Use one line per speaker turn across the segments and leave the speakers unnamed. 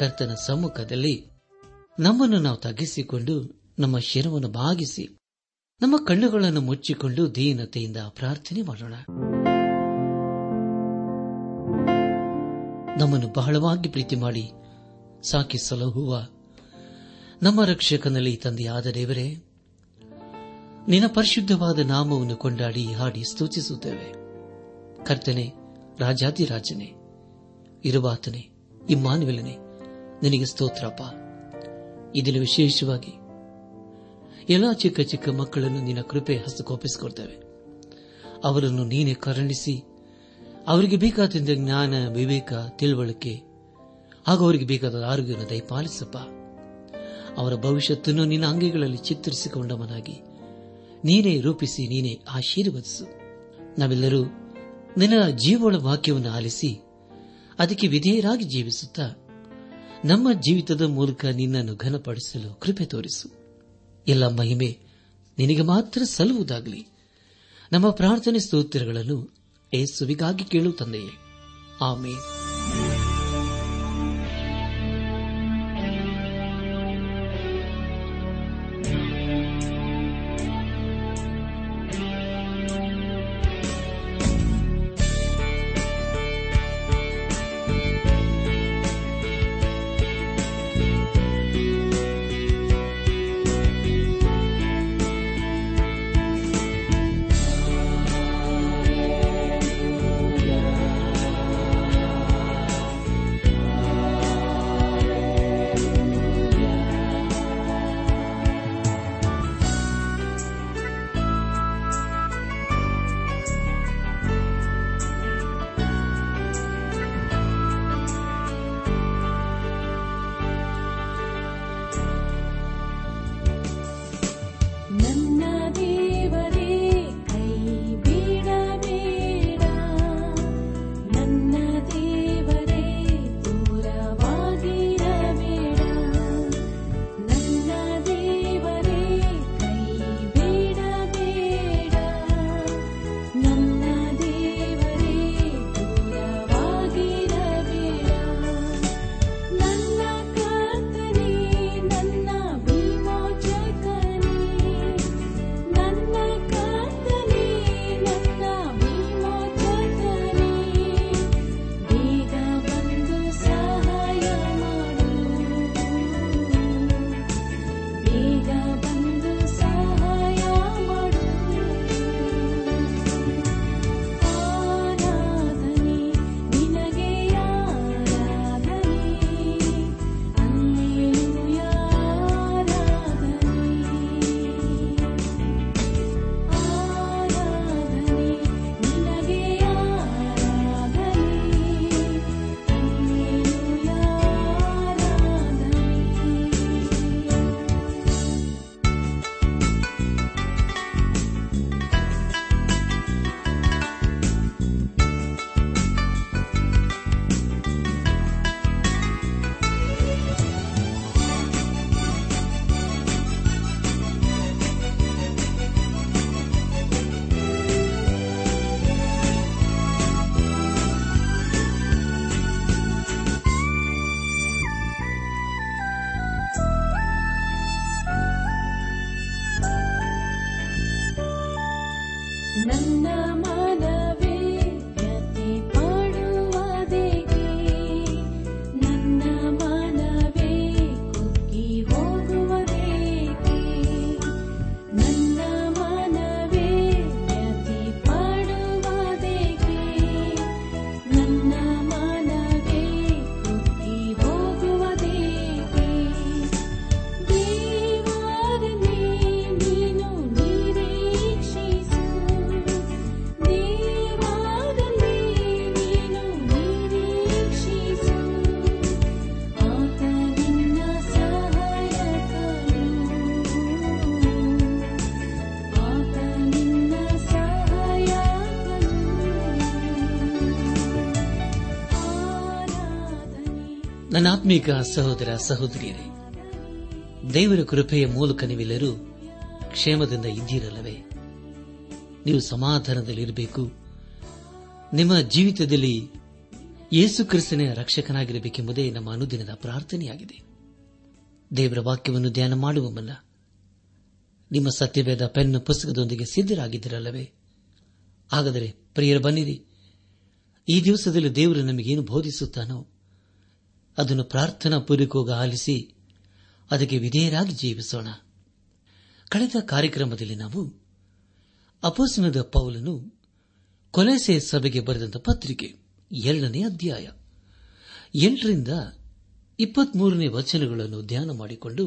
ಕರ್ತನ ಸಮ್ಮುಖದಲ್ಲಿ ನಮ್ಮನ್ನು ನಾವು ತಗ್ಗಿಸಿಕೊಂಡು ನಮ್ಮ ಶಿರವನ್ನು ಬಾಗಿಸಿ ನಮ್ಮ ಕಣ್ಣುಗಳನ್ನು ಮುಚ್ಚಿಕೊಂಡು ದೀನತೆಯಿಂದ ಪ್ರಾರ್ಥನೆ ಮಾಡೋಣ ನಮ್ಮನ್ನು ಬಹಳವಾಗಿ ಪ್ರೀತಿ ಮಾಡಿ ಸಾಕಿ ಸಲಹುವ ನಮ್ಮ ರಕ್ಷಕನಲ್ಲಿ ತಂದೆಯಾದ ದೇವರೇ ನಿನ್ನ ಪರಿಶುದ್ಧವಾದ ನಾಮವನ್ನು ಕೊಂಡಾಡಿ ಹಾಡಿ ಸ್ತುತಿಸುತ್ತೇವೆ ಕರ್ತನೆ ರಾಜಾದಿರಾಜನೇ ಇರುವಾತನೆ ಇಮ್ಮಾನುವೆಲನೆ ನಿನಗೆ ಸ್ತೋತ್ರಪ್ಪ ಇದನ್ನು ವಿಶೇಷವಾಗಿ ಎಲ್ಲ ಚಿಕ್ಕ ಚಿಕ್ಕ ಮಕ್ಕಳನ್ನು ನಿನ್ನ ಕೃಪೆ ಹಸ್ತಕೋಪಿಸಿಕೊಡ್ತೇವೆ ಅವರನ್ನು ನೀನೇ ಕರುಣಿಸಿ ಅವರಿಗೆ ಬೇಕಾದ ಜ್ಞಾನ ವಿವೇಕ ತಿಳುವಳಿಕೆ ಹಾಗೂ ಅವರಿಗೆ ಬೇಕಾದ ಆರೋಗ್ಯವನ್ನು ದಯಪಾಲಿಸಪ್ಪ ಅವರ ಭವಿಷ್ಯತನ್ನು ನಿನ್ನ ಅಂಗಿಗಳಲ್ಲಿ ಚಿತ್ರಿಸಿಕೊಂಡವನಾಗಿ ನೀನೇ ರೂಪಿಸಿ ನೀನೇ ಆಶೀರ್ವದಿಸು ನಾವೆಲ್ಲರೂ ನಿನ್ನ ಜೀವಳ ವಾಕ್ಯವನ್ನು ಆಲಿಸಿ ಅದಕ್ಕೆ ವಿಧೇಯರಾಗಿ ಜೀವಿಸುತ್ತಾ ನಮ್ಮ ಜೀವಿತದ ಮೂಲಕ ನಿನ್ನನ್ನು ಘನಪಡಿಸಲು ಕೃಪೆ ತೋರಿಸು ಎಲ್ಲ ಮಹಿಮೆ ನಿನಗೆ ಮಾತ್ರ ಸಲ್ಲುವುದಾಗಲಿ ನಮ್ಮ ಪ್ರಾರ್ಥನೆ ಸ್ತೋತ್ರಗಳನ್ನು ಏಸುವಿಗಾಗಿ ಕೇಳು ತಂದೆಯೇ ಆಮೇಲೆ ಆತ್ಮೀಕ ಸಹೋದರ ಸಹೋದರಿಯರೇ ದೇವರ ಕೃಪೆಯ ಮೂಲಕ ನೀವೆಲ್ಲರೂ ಕ್ಷೇಮದಿಂದ ಇದ್ದೀರಲ್ಲವೇ ನೀವು ಸಮಾಧಾನದಲ್ಲಿರಬೇಕು ನಿಮ್ಮ ಜೀವಿತದಲ್ಲಿ ಯೇಸು ಕ್ರಿಸ್ತನ ರಕ್ಷಕನಾಗಿರಬೇಕೆಂಬುದೇ ನಮ್ಮ ಅನುದಿನದ ಪ್ರಾರ್ಥನೆಯಾಗಿದೆ ದೇವರ ವಾಕ್ಯವನ್ನು ಧ್ಯಾನ ಮಾಡುವ ಮುನ್ನ ನಿಮ್ಮ ಸತ್ಯವೇದ ಪೆನ್ ಪುಸ್ತಕದೊಂದಿಗೆ ಸಿದ್ಧರಾಗಿದ್ದಿರಲ್ಲವೇ ಹಾಗಾದರೆ ಪ್ರಿಯರು ಬನ್ನಿರಿ ಈ ದಿವಸದಲ್ಲಿ ದೇವರು ನಮಗೇನು ಬೋಧಿಸುತ್ತಾನೋ ಅದನ್ನು ಪ್ರಾರ್ಥನಾ ಪೂರ್ವಕವಾಗಿ ಆಲಿಸಿ ಅದಕ್ಕೆ ವಿಧೇಯರಾಗಿ ಜೀವಿಸೋಣ ಕಳೆದ ಕಾರ್ಯಕ್ರಮದಲ್ಲಿ ನಾವು ಅಪೋಸನದ ಪೌಲನು ಕೊಲೆಸೆ ಸಭೆಗೆ ಬರೆದಂತ ಪತ್ರಿಕೆ ಎರಡನೇ ಅಧ್ಯಾಯ ಎಂಟರಿಂದ ಇಪ್ಪತ್ಮೂರನೇ ವಚನಗಳನ್ನು ಧ್ಯಾನ ಮಾಡಿಕೊಂಡು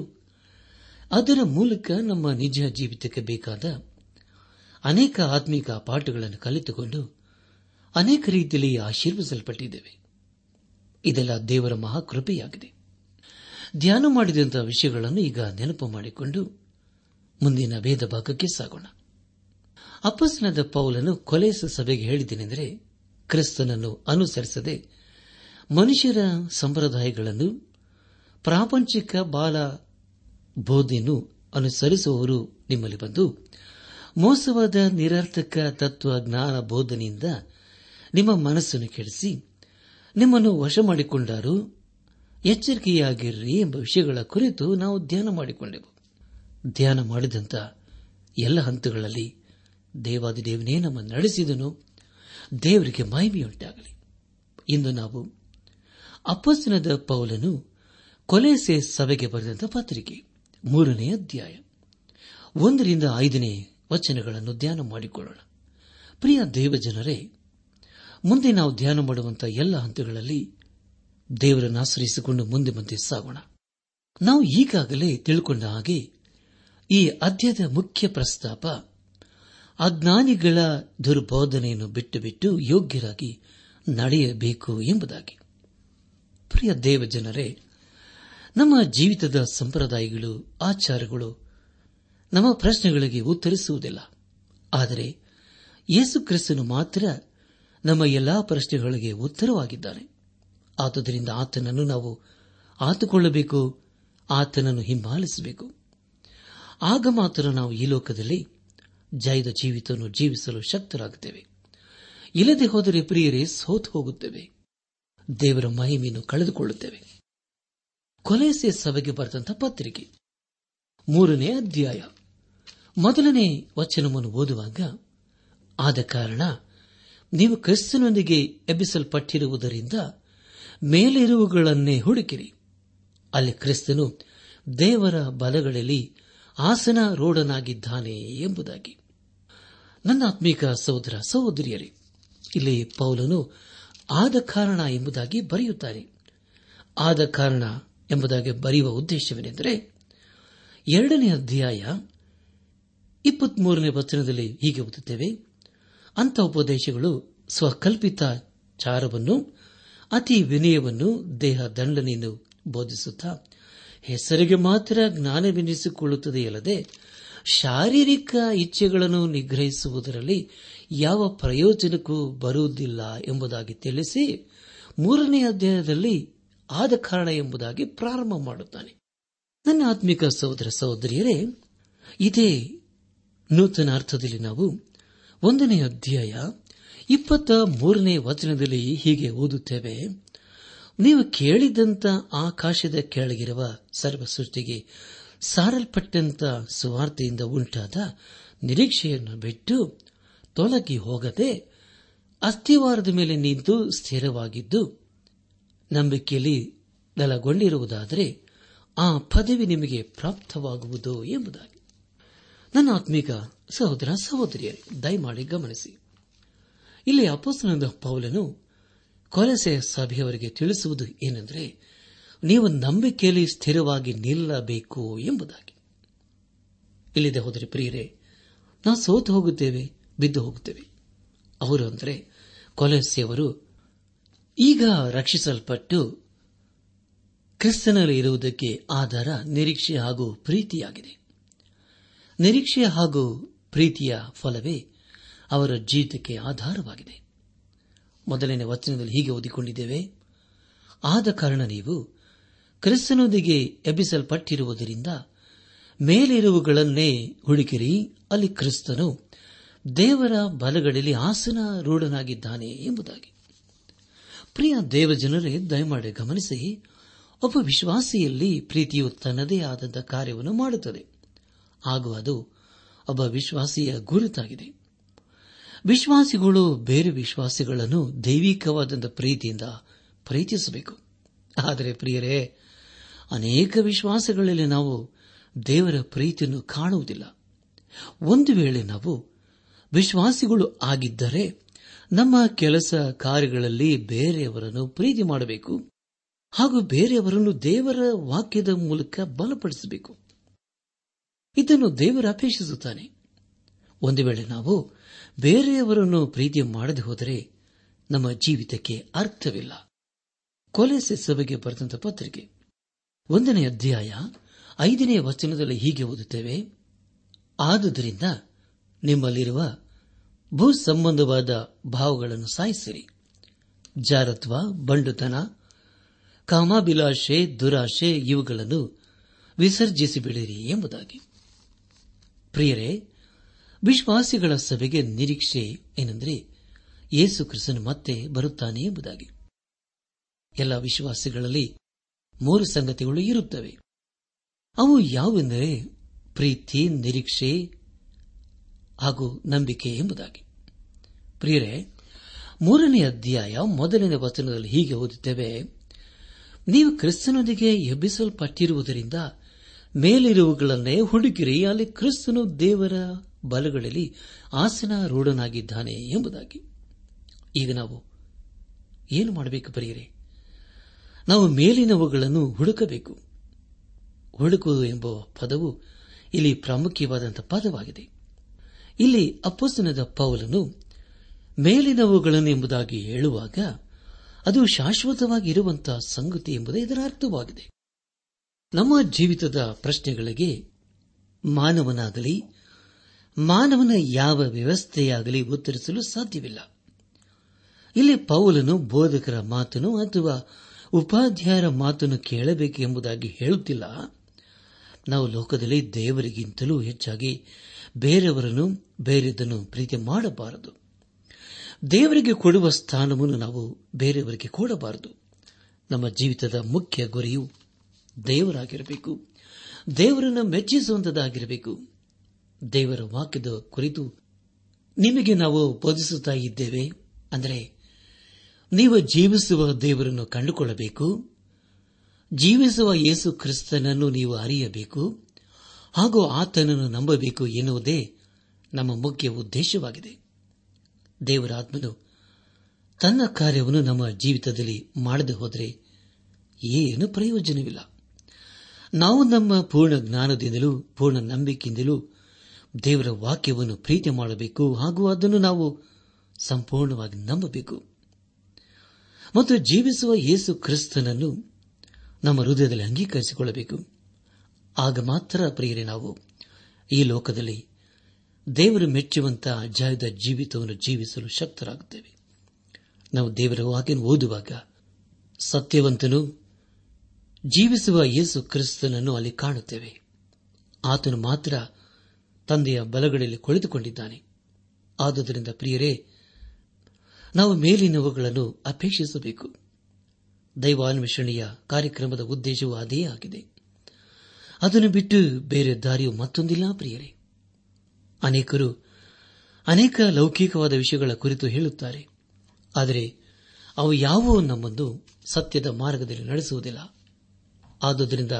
ಅದರ ಮೂಲಕ ನಮ್ಮ ನಿಜ ಜೀವಿತಕ್ಕೆ ಬೇಕಾದ ಅನೇಕ ಆತ್ಮಿಕ ಪಾಠಗಳನ್ನು ಕಲಿತುಕೊಂಡು ಅನೇಕ ರೀತಿಯಲ್ಲಿ ಆಶೀರ್ವಿಸಲ್ಪಟ್ಟಿದ್ದೇವೆ ಇದೆಲ್ಲ ದೇವರ ಮಹಾಕೃಪೆಯಾಗಿದೆ ಧ್ಯಾನ ಮಾಡಿದಂತಹ ವಿಷಯಗಳನ್ನು ಈಗ ನೆನಪು ಮಾಡಿಕೊಂಡು ಮುಂದಿನ ಭೇದ ಭಾಗಕ್ಕೆ ಸಾಗೋಣ ಅಪ್ಪಸನದ ಪೌಲನ್ನು ಕೊಲೆಸ ಸಭೆಗೆ ಹೇಳಿದ್ದೇನೆಂದರೆ ಕ್ರಿಸ್ತನನ್ನು ಅನುಸರಿಸದೆ ಮನುಷ್ಯರ ಸಂಪ್ರದಾಯಗಳನ್ನು ಪ್ರಾಪಂಚಿಕ ಬಾಲ ಬೋಧೆಯನ್ನು ಅನುಸರಿಸುವವರು ನಿಮ್ಮಲ್ಲಿ ಬಂದು ಮೋಸವಾದ ನಿರರ್ಥಕ ತತ್ವ ಜ್ಞಾನ ಬೋಧನೆಯಿಂದ ನಿಮ್ಮ ಮನಸ್ಸನ್ನು ಕೆಡಿಸಿ ನಿಮ್ಮನ್ನು ವಶ ಮಾಡಿಕೊಂಡರು ಎಚ್ಚರಿಕೆಯಾಗಿರ್ರಿ ಎಂಬ ವಿಷಯಗಳ ಕುರಿತು ನಾವು ಧ್ಯಾನ ಮಾಡಿಕೊಂಡೆವು ಧ್ಯಾನ ಮಾಡಿದಂಥ ಎಲ್ಲ ಹಂತಗಳಲ್ಲಿ ದೇವಾದಿದೇವನೇ ನಮ್ಮನ್ನು ನಡೆಸಿದನು ದೇವರಿಗೆ ಮಹಿಮೆಯುಂಟಾಗಲಿ ಇಂದು ನಾವು ಅಪ್ಪಸ್ತನದ ಪೌಲನು ಕೊಲೆಸೆ ಸಭೆಗೆ ಬರೆದಂತಹ ಪತ್ರಿಕೆ ಮೂರನೇ ಅಧ್ಯಾಯ ಒಂದರಿಂದ ಐದನೇ ವಚನಗಳನ್ನು ಧ್ಯಾನ ಮಾಡಿಕೊಳ್ಳೋಣ ಪ್ರಿಯ ದೇವಜನರೇ ಮುಂದೆ ನಾವು ಧ್ಯಾನ ಮಾಡುವಂತಹ ಎಲ್ಲ ಹಂತಗಳಲ್ಲಿ ದೇವರನ್ನು ಆಶ್ರಯಿಸಿಕೊಂಡು ಮುಂದೆ ಮುಂದೆ ಸಾಗೋಣ ನಾವು ಈಗಾಗಲೇ ತಿಳ್ಕೊಂಡ ಹಾಗೆ ಈ ಅಧ್ಯಯದ ಮುಖ್ಯ ಪ್ರಸ್ತಾಪ ಅಜ್ಞಾನಿಗಳ ದುರ್ಬೋಧನೆಯನ್ನು ಬಿಟ್ಟು ಬಿಟ್ಟು ಯೋಗ್ಯರಾಗಿ ನಡೆಯಬೇಕು ಎಂಬುದಾಗಿ ಪ್ರಿಯ ದೇವಜನರೇ ನಮ್ಮ ಜೀವಿತದ ಸಂಪ್ರದಾಯಗಳು ಆಚಾರಗಳು ನಮ್ಮ ಪ್ರಶ್ನೆಗಳಿಗೆ ಉತ್ತರಿಸುವುದಿಲ್ಲ ಆದರೆ ಯೇಸುಕ್ರಿಸ್ತನು ಮಾತ್ರ ನಮ್ಮ ಎಲ್ಲಾ ಪ್ರಶ್ನೆಗಳಿಗೆ ಉತ್ತರವಾಗಿದ್ದಾನೆ ಆತದರಿಂದ ಆತನನ್ನು ನಾವು ಆತುಕೊಳ್ಳಬೇಕು ಆತನನ್ನು ಹಿಂಬಾಲಿಸಬೇಕು ಆಗ ಮಾತ್ರ ನಾವು ಈ ಲೋಕದಲ್ಲಿ ಜೈದ ಜೀವಿತವನ್ನು ಜೀವಿಸಲು ಶಕ್ತರಾಗುತ್ತೇವೆ ಇಲ್ಲದೆ ಹೋದರೆ ಪ್ರಿಯರೇ ಸೋತು ಹೋಗುತ್ತೇವೆ ದೇವರ ಮಹಿಮೆಯನ್ನು ಕಳೆದುಕೊಳ್ಳುತ್ತೇವೆ ಕೊಲೆಸೆ ಸಭೆಗೆ ಬರೆದಂತಹ ಪತ್ರಿಕೆ ಮೂರನೇ ಅಧ್ಯಾಯ ಮೊದಲನೇ ವಚನವನ್ನು ಓದುವಾಗ ಆದ ಕಾರಣ ನೀವು ಕ್ರಿಸ್ತನೊಂದಿಗೆ ಎಬ್ಬಿಸಲ್ಪಟ್ಟಿರುವುದರಿಂದ ಮೇಲಿರುವುಗಳನ್ನೇ ಹುಡುಕಿರಿ ಅಲ್ಲಿ ಕ್ರಿಸ್ತನು ದೇವರ ಬಲಗಳಲ್ಲಿ ಆಸನ ರೂಢನಾಗಿದ್ದಾನೆ ಎಂಬುದಾಗಿ ನನ್ನ ಆತ್ಮೀಕ ಸಹೋದರ ಸಹೋದರಿಯರೇ ಇಲ್ಲಿ ಪೌಲನು ಆದ ಕಾರಣ ಎಂಬುದಾಗಿ ಬರೆಯುತ್ತಾನೆ ಆದ ಕಾರಣ ಎಂಬುದಾಗಿ ಬರೆಯುವ ಉದ್ದೇಶವೇನೆಂದರೆ ಎರಡನೇ ಅಧ್ಯಾಯ ಇಪ್ಪತ್ಮೂರನೇ ವಚನದಲ್ಲಿ ಹೀಗೆ ಓದುತ್ತೇವೆ ಅಂಥ ಉಪದೇಶಗಳು ಸ್ವಕಲ್ಪಿತ ಚಾರವನ್ನು ಅತಿ ವಿನಯವನ್ನು ದೇಹ ದಂಡನೆಯನ್ನು ಬೋಧಿಸುತ್ತಾ ಹೆಸರಿಗೆ ಮಾತ್ರ ಜ್ಞಾನವೆನಿಸಿಕೊಳ್ಳುತ್ತದೆಯಲ್ಲದೆ ಶಾರೀರಿಕ ಇಚ್ಛೆಗಳನ್ನು ನಿಗ್ರಹಿಸುವುದರಲ್ಲಿ ಯಾವ ಪ್ರಯೋಜನಕ್ಕೂ ಬರುವುದಿಲ್ಲ ಎಂಬುದಾಗಿ ತಿಳಿಸಿ ಮೂರನೇ ಅಧ್ಯಾಯದಲ್ಲಿ ಆದ ಕಾರಣ ಎಂಬುದಾಗಿ ಪ್ರಾರಂಭ ಮಾಡುತ್ತಾನೆ ನನ್ನ ಆತ್ಮಿಕ ಸಹೋದರ ಸಹೋದರಿಯರೇ ಇದೇ ನೂತನ ಅರ್ಥದಲ್ಲಿ ನಾವು ಒಂದನೇ ಅಧ್ಯಾಯ ಇಪ್ಪತ್ತ ಮೂರನೇ ವಚನದಲ್ಲಿ ಹೀಗೆ ಓದುತ್ತೇವೆ ನೀವು ಕೇಳಿದಂತ ಆಕಾಶದ ಕೆಳಗಿರುವ ಸರ್ವ ಸೃಷ್ಟಿಗೆ ಸಾರಲ್ಪಟ್ಟಂತ ಸುವಾರ್ತೆಯಿಂದ ಉಂಟಾದ ನಿರೀಕ್ಷೆಯನ್ನು ಬಿಟ್ಟು ತೊಲಗಿ ಹೋಗದೆ ಅಸ್ಥಿವಾರದ ಮೇಲೆ ನಿಂತು ಸ್ಥಿರವಾಗಿದ್ದು ನಂಬಿಕೆಯಲ್ಲಿ ನೆಲಗೊಂಡಿರುವುದಾದರೆ ಆ ಪದವಿ ನಿಮಗೆ ಪ್ರಾಪ್ತವಾಗುವುದು ಎಂಬುದಾಗಿ ನನ್ನ ಆತ್ಮೀಕ ಸಹೋದರ ಸಹೋದರಿಯರೇ ದಯಮಾಡಿ ಗಮನಿಸಿ ಇಲ್ಲಿ ಅಪೋಸ್ತನದ ಪೌಲನು ಕೊಲೆಸೆಯ ಸಭೆಯವರಿಗೆ ತಿಳಿಸುವುದು ಏನೆಂದರೆ ನೀವು ನಂಬಿಕೆಯಲ್ಲಿ ಸ್ಥಿರವಾಗಿ ನಿಲ್ಲಬೇಕು ಎಂಬುದಾಗಿ ಇಲ್ಲಿದೆ ಹೋದರೆ ಪ್ರಿಯರೇ ನಾ ಸೋತು ಹೋಗುತ್ತೇವೆ ಬಿದ್ದು ಹೋಗುತ್ತೇವೆ ಅವರು ಅಂದರೆ ಕೊಲೆಸೆಯವರು ಈಗ ರಕ್ಷಿಸಲ್ಪಟ್ಟು ಕ್ರಿಸ್ತನಲ್ಲಿ ಇರುವುದಕ್ಕೆ ಆಧಾರ ನಿರೀಕ್ಷೆ ಹಾಗೂ ಪ್ರೀತಿಯಾಗಿದೆ ನಿರೀಕ್ಷೆ ಹಾಗೂ ಪ್ರೀತಿಯ ಫಲವೇ ಅವರ ಜೀವಿತಕ್ಕೆ ಆಧಾರವಾಗಿದೆ ಮೊದಲನೇ ವಚನದಲ್ಲಿ ಹೀಗೆ ಓದಿಕೊಂಡಿದ್ದೇವೆ ಆದ ಕಾರಣ ನೀವು ಕ್ರಿಸ್ತನೊಂದಿಗೆ ಎಬ್ಬಿಸಲ್ಪಟ್ಟಿರುವುದರಿಂದ ಮೇಲಿರುವುಗಳನ್ನೇ ಹುಡುಕಿರಿ ಅಲ್ಲಿ ಕ್ರಿಸ್ತನು ದೇವರ ಬಲಗಳಲ್ಲಿ ಆಸನ ರೂಢನಾಗಿದ್ದಾನೆ ಎಂಬುದಾಗಿ ಪ್ರಿಯ ದೇವಜನರೇ ದಯಮಾಡಿ ಗಮನಿಸಿ ಒಬ್ಬ ವಿಶ್ವಾಸಿಯಲ್ಲಿ ಪ್ರೀತಿಯು ತನ್ನದೇ ಆದ ಕಾರ್ಯವನ್ನು ಮಾಡುತ್ತದೆ ಹಾಗೂ ಅದು ಒಬ್ಬ ವಿಶ್ವಾಸಿಯ ಗುರುತಾಗಿದೆ ವಿಶ್ವಾಸಿಗಳು ಬೇರೆ ವಿಶ್ವಾಸಿಗಳನ್ನು ದೈವಿಕವಾದ ಪ್ರೀತಿಯಿಂದ ಪ್ರೀತಿಸಬೇಕು ಆದರೆ ಪ್ರಿಯರೇ ಅನೇಕ ವಿಶ್ವಾಸಗಳಲ್ಲಿ ನಾವು ದೇವರ ಪ್ರೀತಿಯನ್ನು ಕಾಣುವುದಿಲ್ಲ ಒಂದು ವೇಳೆ ನಾವು ವಿಶ್ವಾಸಿಗಳು ಆಗಿದ್ದರೆ ನಮ್ಮ ಕೆಲಸ ಕಾರ್ಯಗಳಲ್ಲಿ ಬೇರೆಯವರನ್ನು ಪ್ರೀತಿ ಮಾಡಬೇಕು ಹಾಗೂ ಬೇರೆಯವರನ್ನು ದೇವರ ವಾಕ್ಯದ ಮೂಲಕ ಬಲಪಡಿಸಬೇಕು ಇದನ್ನು ದೇವರು ಅಪೇಕ್ಷಿಸುತ್ತಾನೆ ಒಂದು ವೇಳೆ ನಾವು ಬೇರೆಯವರನ್ನು ಪ್ರೀತಿ ಮಾಡದೆ ಹೋದರೆ ನಮ್ಮ ಜೀವಿತಕ್ಕೆ ಅರ್ಥವಿಲ್ಲ ಕೊಲೆ ಸಭೆಗೆ ಬರೆದಂತಹ ಪತ್ರಿಕೆ ಒಂದನೇ ಅಧ್ಯಾಯ ಐದನೇ ವಚನದಲ್ಲಿ ಹೀಗೆ ಓದುತ್ತೇವೆ ಆದುದರಿಂದ ನಿಮ್ಮಲ್ಲಿರುವ ಭೂ ಸಂಬಂಧವಾದ ಭಾವಗಳನ್ನು ಸಾಯಿಸಿರಿ ಜಾರತ್ವ ಬಂಡುತನ ಕಾಮಾಭಿಲಾಷೆ ದುರಾಶೆ ಇವುಗಳನ್ನು ವಿಸರ್ಜಿಸಿಬಿಡಿರಿ ಎಂಬುದಾಗಿ ಪ್ರಿಯರೇ ವಿಶ್ವಾಸಿಗಳ ಸಭೆಗೆ ನಿರೀಕ್ಷೆ ಏನೆಂದರೆ ಯೇಸು ಕ್ರಿಸ್ತನು ಮತ್ತೆ ಬರುತ್ತಾನೆ ಎಂಬುದಾಗಿ ಎಲ್ಲ ವಿಶ್ವಾಸಿಗಳಲ್ಲಿ ಮೂರು ಸಂಗತಿಗಳು ಇರುತ್ತವೆ ಅವು ಯಾವೆಂದರೆ ಪ್ರೀತಿ ನಿರೀಕ್ಷೆ ಹಾಗೂ ನಂಬಿಕೆ ಎಂಬುದಾಗಿ ಪ್ರಿಯರೇ ಮೂರನೇ ಅಧ್ಯಾಯ ಮೊದಲನೇ ವಚನದಲ್ಲಿ ಹೀಗೆ ಓದುತ್ತೇವೆ ನೀವು ಕ್ರಿಸ್ತನೊಂದಿಗೆ ಎಬ್ಬಿಸಲ್ಪಟ್ಟಿರುವುದರಿಂದ ಮೇಲಿರುವುಗಳನ್ನೇ ಹುಡುಕಿರಿ ಅಲ್ಲಿ ಕ್ರಿಸ್ತನು ದೇವರ ಬಲಗಳಲ್ಲಿ ಆಸನಾರೂಢನಾಗಿದ್ದಾನೆ ಎಂಬುದಾಗಿ ಈಗ ನಾವು ಏನು ಮಾಡಬೇಕು ಬರೆಯಿರಿ ನಾವು ಮೇಲಿನವುಗಳನ್ನು ಹುಡುಕಬೇಕು ಹುಡುಕುವುದು ಎಂಬ ಪದವು ಇಲ್ಲಿ ಪ್ರಾಮುಖ್ಯವಾದಂತಹ ಪದವಾಗಿದೆ ಇಲ್ಲಿ ಅಪ್ಪಸ್ತನದ ಪೌಲನು ಮೇಲಿನವುಗಳನ್ನು ಎಂಬುದಾಗಿ ಹೇಳುವಾಗ ಅದು ಶಾಶ್ವತವಾಗಿರುವಂತಹ ಸಂಗತಿ ಎಂಬುದೇ ಇದರ ಅರ್ಥವಾಗಿದೆ ನಮ್ಮ ಜೀವಿತದ ಪ್ರಶ್ನೆಗಳಿಗೆ ಮಾನವನಾಗಲಿ ಮಾನವನ ಯಾವ ವ್ಯವಸ್ಥೆಯಾಗಲಿ ಉತ್ತರಿಸಲು ಸಾಧ್ಯವಿಲ್ಲ ಇಲ್ಲಿ ಪೌಲನು ಬೋಧಕರ ಮಾತನ್ನು ಅಥವಾ ಉಪಾಧ್ಯಾಯರ ಮಾತನ್ನು ಕೇಳಬೇಕು ಎಂಬುದಾಗಿ ಹೇಳುತ್ತಿಲ್ಲ ನಾವು ಲೋಕದಲ್ಲಿ ದೇವರಿಗಿಂತಲೂ ಹೆಚ್ಚಾಗಿ ಬೇರೆಯವರನ್ನು ಬೇರೆದನ್ನು ಪ್ರೀತಿ ಮಾಡಬಾರದು ದೇವರಿಗೆ ಕೊಡುವ ಸ್ಥಾನವನ್ನು ನಾವು ಬೇರೆಯವರಿಗೆ ಕೊಡಬಾರದು ನಮ್ಮ ಜೀವಿತದ ಮುಖ್ಯ ಗುರಿಯು ದೇವರಾಗಿರಬೇಕು ದೇವರನ್ನು ಮೆಚ್ಚಿಸುವಂತದಾಗಿರಬೇಕು ದೇವರ ವಾಕ್ಯದ ಕುರಿತು ನಿಮಗೆ ನಾವು ಬೋಧಿಸುತ್ತಾ ಇದ್ದೇವೆ ಅಂದರೆ ನೀವು ಜೀವಿಸುವ ದೇವರನ್ನು ಕಂಡುಕೊಳ್ಳಬೇಕು ಜೀವಿಸುವ ಯೇಸು ಕ್ರಿಸ್ತನನ್ನು ನೀವು ಅರಿಯಬೇಕು ಹಾಗೂ ಆತನನ್ನು ನಂಬಬೇಕು ಎನ್ನುವುದೇ ನಮ್ಮ ಮುಖ್ಯ ಉದ್ದೇಶವಾಗಿದೆ ದೇವರಾತ್ಮನು ತನ್ನ ಕಾರ್ಯವನ್ನು ನಮ್ಮ ಜೀವಿತದಲ್ಲಿ ಮಾಡದೆ ಹೋದರೆ ಏನು ಪ್ರಯೋಜನವಿಲ್ಲ ನಾವು ನಮ್ಮ ಪೂರ್ಣ ಜ್ಞಾನದಿಂದಲೂ ಪೂರ್ಣ ನಂಬಿಕೆಯಿಂದಲೂ ದೇವರ ವಾಕ್ಯವನ್ನು ಪ್ರೀತಿ ಮಾಡಬೇಕು ಹಾಗೂ ಅದನ್ನು ನಾವು ಸಂಪೂರ್ಣವಾಗಿ ನಂಬಬೇಕು ಮತ್ತು ಜೀವಿಸುವ ಯೇಸು ಕ್ರಿಸ್ತನನ್ನು ನಮ್ಮ ಹೃದಯದಲ್ಲಿ ಅಂಗೀಕರಿಸಿಕೊಳ್ಳಬೇಕು ಆಗ ಮಾತ್ರ ಪ್ರಿಯರೇ ನಾವು ಈ ಲೋಕದಲ್ಲಿ ದೇವರು ಮೆಚ್ಚುವಂತಹ ಜಯದ ಜೀವಿತವನ್ನು ಜೀವಿಸಲು ಶಕ್ತರಾಗುತ್ತೇವೆ ನಾವು ದೇವರ ವಾಕ್ಯ ಓದುವಾಗ ಸತ್ಯವಂತನು ಜೀವಿಸುವ ಯೇಸು ಕ್ರಿಸ್ತನನ್ನು ಅಲ್ಲಿ ಕಾಣುತ್ತೇವೆ ಆತನು ಮಾತ್ರ ತಂದೆಯ ಬಲಗಳಲ್ಲಿ ಕುಳಿತುಕೊಂಡಿದ್ದಾನೆ ಆದುದರಿಂದ ಪ್ರಿಯರೇ ನಾವು ಮೇಲಿನವುಗಳನ್ನು ಅಪೇಕ್ಷಿಸಬೇಕು ದೈವಾನ್ವೇಷಣೆಯ ಕಾರ್ಯಕ್ರಮದ ಉದ್ದೇಶವೂ ಅದೇ ಆಗಿದೆ ಅದನ್ನು ಬಿಟ್ಟು ಬೇರೆ ದಾರಿಯು ಮತ್ತೊಂದಿಲ್ಲ ಪ್ರಿಯರೇ ಅನೇಕರು ಅನೇಕ ಲೌಕಿಕವಾದ ವಿಷಯಗಳ ಕುರಿತು ಹೇಳುತ್ತಾರೆ ಆದರೆ ಅವು ಯಾವುವು ನಮ್ಮನ್ನು ಸತ್ಯದ ಮಾರ್ಗದಲ್ಲಿ ನಡೆಸುವುದಿಲ್ಲ ಆದುದರಿಂದ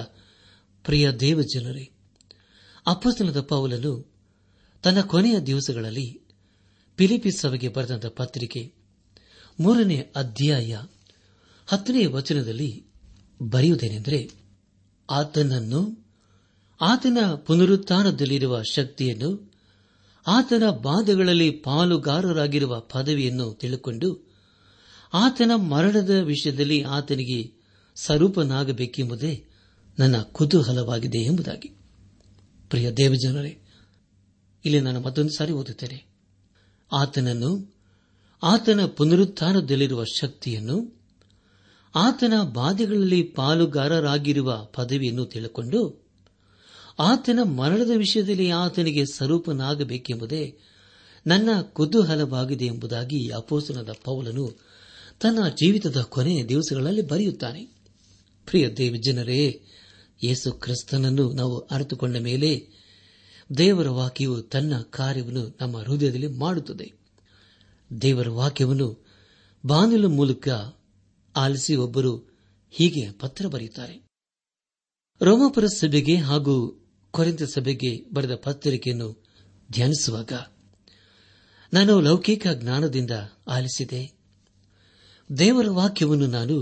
ಪ್ರಿಯ ದೇವಜನರೇ ಅಪ್ಪಸ್ತನದ ಪೌಲನು ತನ್ನ ಕೊನೆಯ ದಿವಸಗಳಲ್ಲಿ ಫಿಲಿಪಿ ಸಭೆಗೆ ಬರೆದ ಪತ್ರಿಕೆ ಮೂರನೇ ಅಧ್ಯಾಯ ಹತ್ತನೇ ವಚನದಲ್ಲಿ ಬರೆಯುವುದೇನೆಂದರೆ ಆತನನ್ನು ಆತನ ಪುನರುತ್ಥಾನದಲ್ಲಿರುವ ಶಕ್ತಿಯನ್ನು ಆತನ ಬಾಧೆಗಳಲ್ಲಿ ಪಾಲುಗಾರರಾಗಿರುವ ಪದವಿಯನ್ನು ತಿಳಿದುಕೊಂಡು ಆತನ ಮರಣದ ವಿಷಯದಲ್ಲಿ ಆತನಿಗೆ ಸ್ವರೂಪನಾಗಬೇಕೆಂಬುದೇ ನನ್ನ ಕುತೂಹಲವಾಗಿದೆ ಎಂಬುದಾಗಿ ಪ್ರಿಯ ದೇವಜನರೇ ಇಲ್ಲಿ ನಾನು ಮತ್ತೊಂದು ಸಾರಿ ಓದುತ್ತೇನೆ ಆತನನ್ನು ಆತನ ಪುನರುತ್ಥಾನದಲ್ಲಿರುವ ಶಕ್ತಿಯನ್ನು ಆತನ ಬಾಧೆಗಳಲ್ಲಿ ಪಾಲುಗಾರರಾಗಿರುವ ಪದವಿಯನ್ನು ತಿಳಿಕೊಂಡು ಆತನ ಮರಣದ ವಿಷಯದಲ್ಲಿ ಆತನಿಗೆ ಸ್ವರೂಪನಾಗಬೇಕೆಂಬುದೇ ನನ್ನ ಕುತೂಹಲವಾಗಿದೆ ಎಂಬುದಾಗಿ ಅಪೋಸನದ ಪೌಲನು ತನ್ನ ಜೀವಿತದ ಕೊನೆಯ ದಿವಸಗಳಲ್ಲಿ ಬರೆಯುತ್ತಾನೆ ಪ್ರಿಯ ದೇವಿ ಜನರೇ ಯೇಸು ಕ್ರಿಸ್ತನನ್ನು ನಾವು ಅರಿತುಕೊಂಡ ಮೇಲೆ ದೇವರ ವಾಕ್ಯವು ತನ್ನ ಕಾರ್ಯವನ್ನು ನಮ್ಮ ಹೃದಯದಲ್ಲಿ ಮಾಡುತ್ತದೆ ದೇವರ ವಾಕ್ಯವನ್ನು ಬಾನಿಲ ಮೂಲಕ ಆಲಿಸಿ ಒಬ್ಬರು ಹೀಗೆ ಪತ್ರ ಬರೆಯುತ್ತಾರೆ ರೋಮಪುರ ಸಭೆಗೆ ಹಾಗೂ ಕೊರೆಂತ ಸಭೆಗೆ ಬರೆದ ಪತ್ರಿಕೆಯನ್ನು ಧ್ಯಾನಿಸುವಾಗ ನಾನು ಲೌಕಿಕ ಜ್ಞಾನದಿಂದ ಆಲಿಸಿದೆ ದೇವರ ವಾಕ್ಯವನ್ನು ನಾನು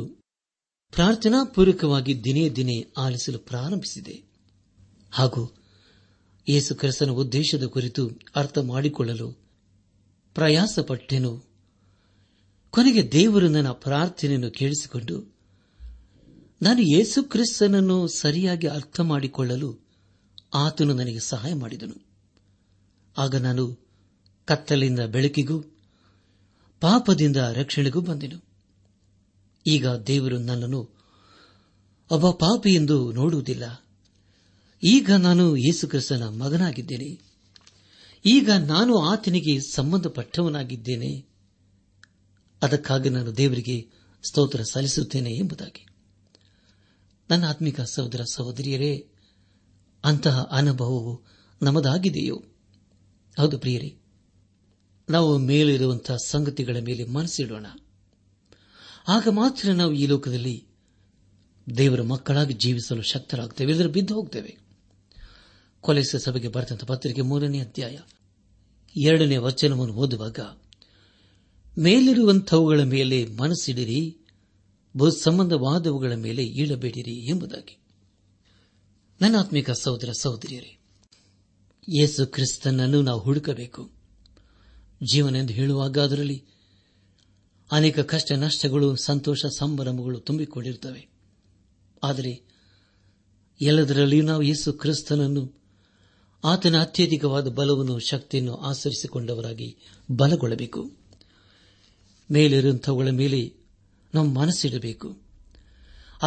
ಪ್ರಾರ್ಥನಾಪೂರ್ವಕವಾಗಿ ದಿನೇ ದಿನೇ ಆಲಿಸಲು ಪ್ರಾರಂಭಿಸಿದೆ ಹಾಗೂ ಯೇಸು ಉದ್ದೇಶದ ಕುರಿತು ಅರ್ಥ ಮಾಡಿಕೊಳ್ಳಲು ಪ್ರಯಾಸಪಟ್ಟೆನು ಕೊನೆಗೆ ದೇವರು ನನ್ನ ಪ್ರಾರ್ಥನೆಯನ್ನು ಕೇಳಿಸಿಕೊಂಡು ನಾನು ಯೇಸು ಕ್ರಿಸ್ತನನ್ನು ಸರಿಯಾಗಿ ಅರ್ಥ ಮಾಡಿಕೊಳ್ಳಲು ಆತನು ನನಗೆ ಸಹಾಯ ಮಾಡಿದನು ಆಗ ನಾನು ಕತ್ತಲಿಂದ ಬೆಳಕಿಗೂ ಪಾಪದಿಂದ ರಕ್ಷಣೆಗೂ ಬಂದೆನು ಈಗ ದೇವರು ನನ್ನನ್ನು ಒಬ್ಬ ಪಾಪಿ ಎಂದು ನೋಡುವುದಿಲ್ಲ ಈಗ ನಾನು ಯೇಸುಕ್ರಿಸ್ತನ ಮಗನಾಗಿದ್ದೇನೆ ಈಗ ನಾನು ಆತನಿಗೆ ಸಂಬಂಧಪಟ್ಟವನಾಗಿದ್ದೇನೆ ಅದಕ್ಕಾಗಿ ನಾನು ದೇವರಿಗೆ ಸ್ತೋತ್ರ ಸಲ್ಲಿಸುತ್ತೇನೆ ಎಂಬುದಾಗಿ ನನ್ನ ಆತ್ಮಿಕ ಸಹೋದರ ಸಹೋದರಿಯರೇ ಅಂತಹ ಅನುಭವವು ನಮ್ಮದಾಗಿದೆಯೋ ಹೌದು ಪ್ರಿಯರೇ ನಾವು ಮೇಲಿರುವಂತಹ ಸಂಗತಿಗಳ ಮೇಲೆ ಮನಸ್ಸಿಡೋಣ ಆಗ ಮಾತ್ರ ನಾವು ಈ ಲೋಕದಲ್ಲಿ ದೇವರ ಮಕ್ಕಳಾಗಿ ಜೀವಿಸಲು ಶಕ್ತರಾಗ್ತೇವೆ ಇದರ ಬಿದ್ದು ಹೋಗ್ತೇವೆ ಕೊಲೆಸ ಸಭೆಗೆ ಬರೆದಂತಹ ಪತ್ರಿಕೆ ಮೂರನೇ ಅಧ್ಯಾಯ ಎರಡನೇ ವಚನವನ್ನು ಓದುವಾಗ ಮೇಲಿರುವಂಥವುಗಳ ಮೇಲೆ ಮನಸ್ಸಿಡಿರಿ ಭೂ ಸಂಬಂಧವಾದವುಗಳ ಮೇಲೆ ಈಳಬೇಡಿರಿ ಎಂಬುದಾಗಿ ನನ್ನ ಆತ್ಮಿಕ ಸಹೋದರ ಸಹೋದರಿಯರೇ ಯೇಸು ಕ್ರಿಸ್ತನನ್ನು ನಾವು ಹುಡುಕಬೇಕು ಜೀವನ ಎಂದು ಹೇಳುವಾಗ ಅದರಲ್ಲಿ ಅನೇಕ ಕಷ್ಟ ನಷ್ಟಗಳು ಸಂತೋಷ ಸಂಭ್ರಮಗಳು ತುಂಬಿಕೊಂಡಿರುತ್ತವೆ ಆದರೆ ಎಲ್ಲದರಲ್ಲಿಯೂ ನಾವು ಯೇಸು ಕ್ರಿಸ್ತನನ್ನು ಆತನ ಅತ್ಯಧಿಕವಾದ ಬಲವನ್ನು ಶಕ್ತಿಯನ್ನು ಆಚರಿಸಿಕೊಂಡವರಾಗಿ ಬಲಗೊಳ್ಳಬೇಕು ಮೇಲಿರುವಂಥವುಗಳ ಮೇಲೆ ನಮ್ಮ ಮನಸ್ಸಿಡಬೇಕು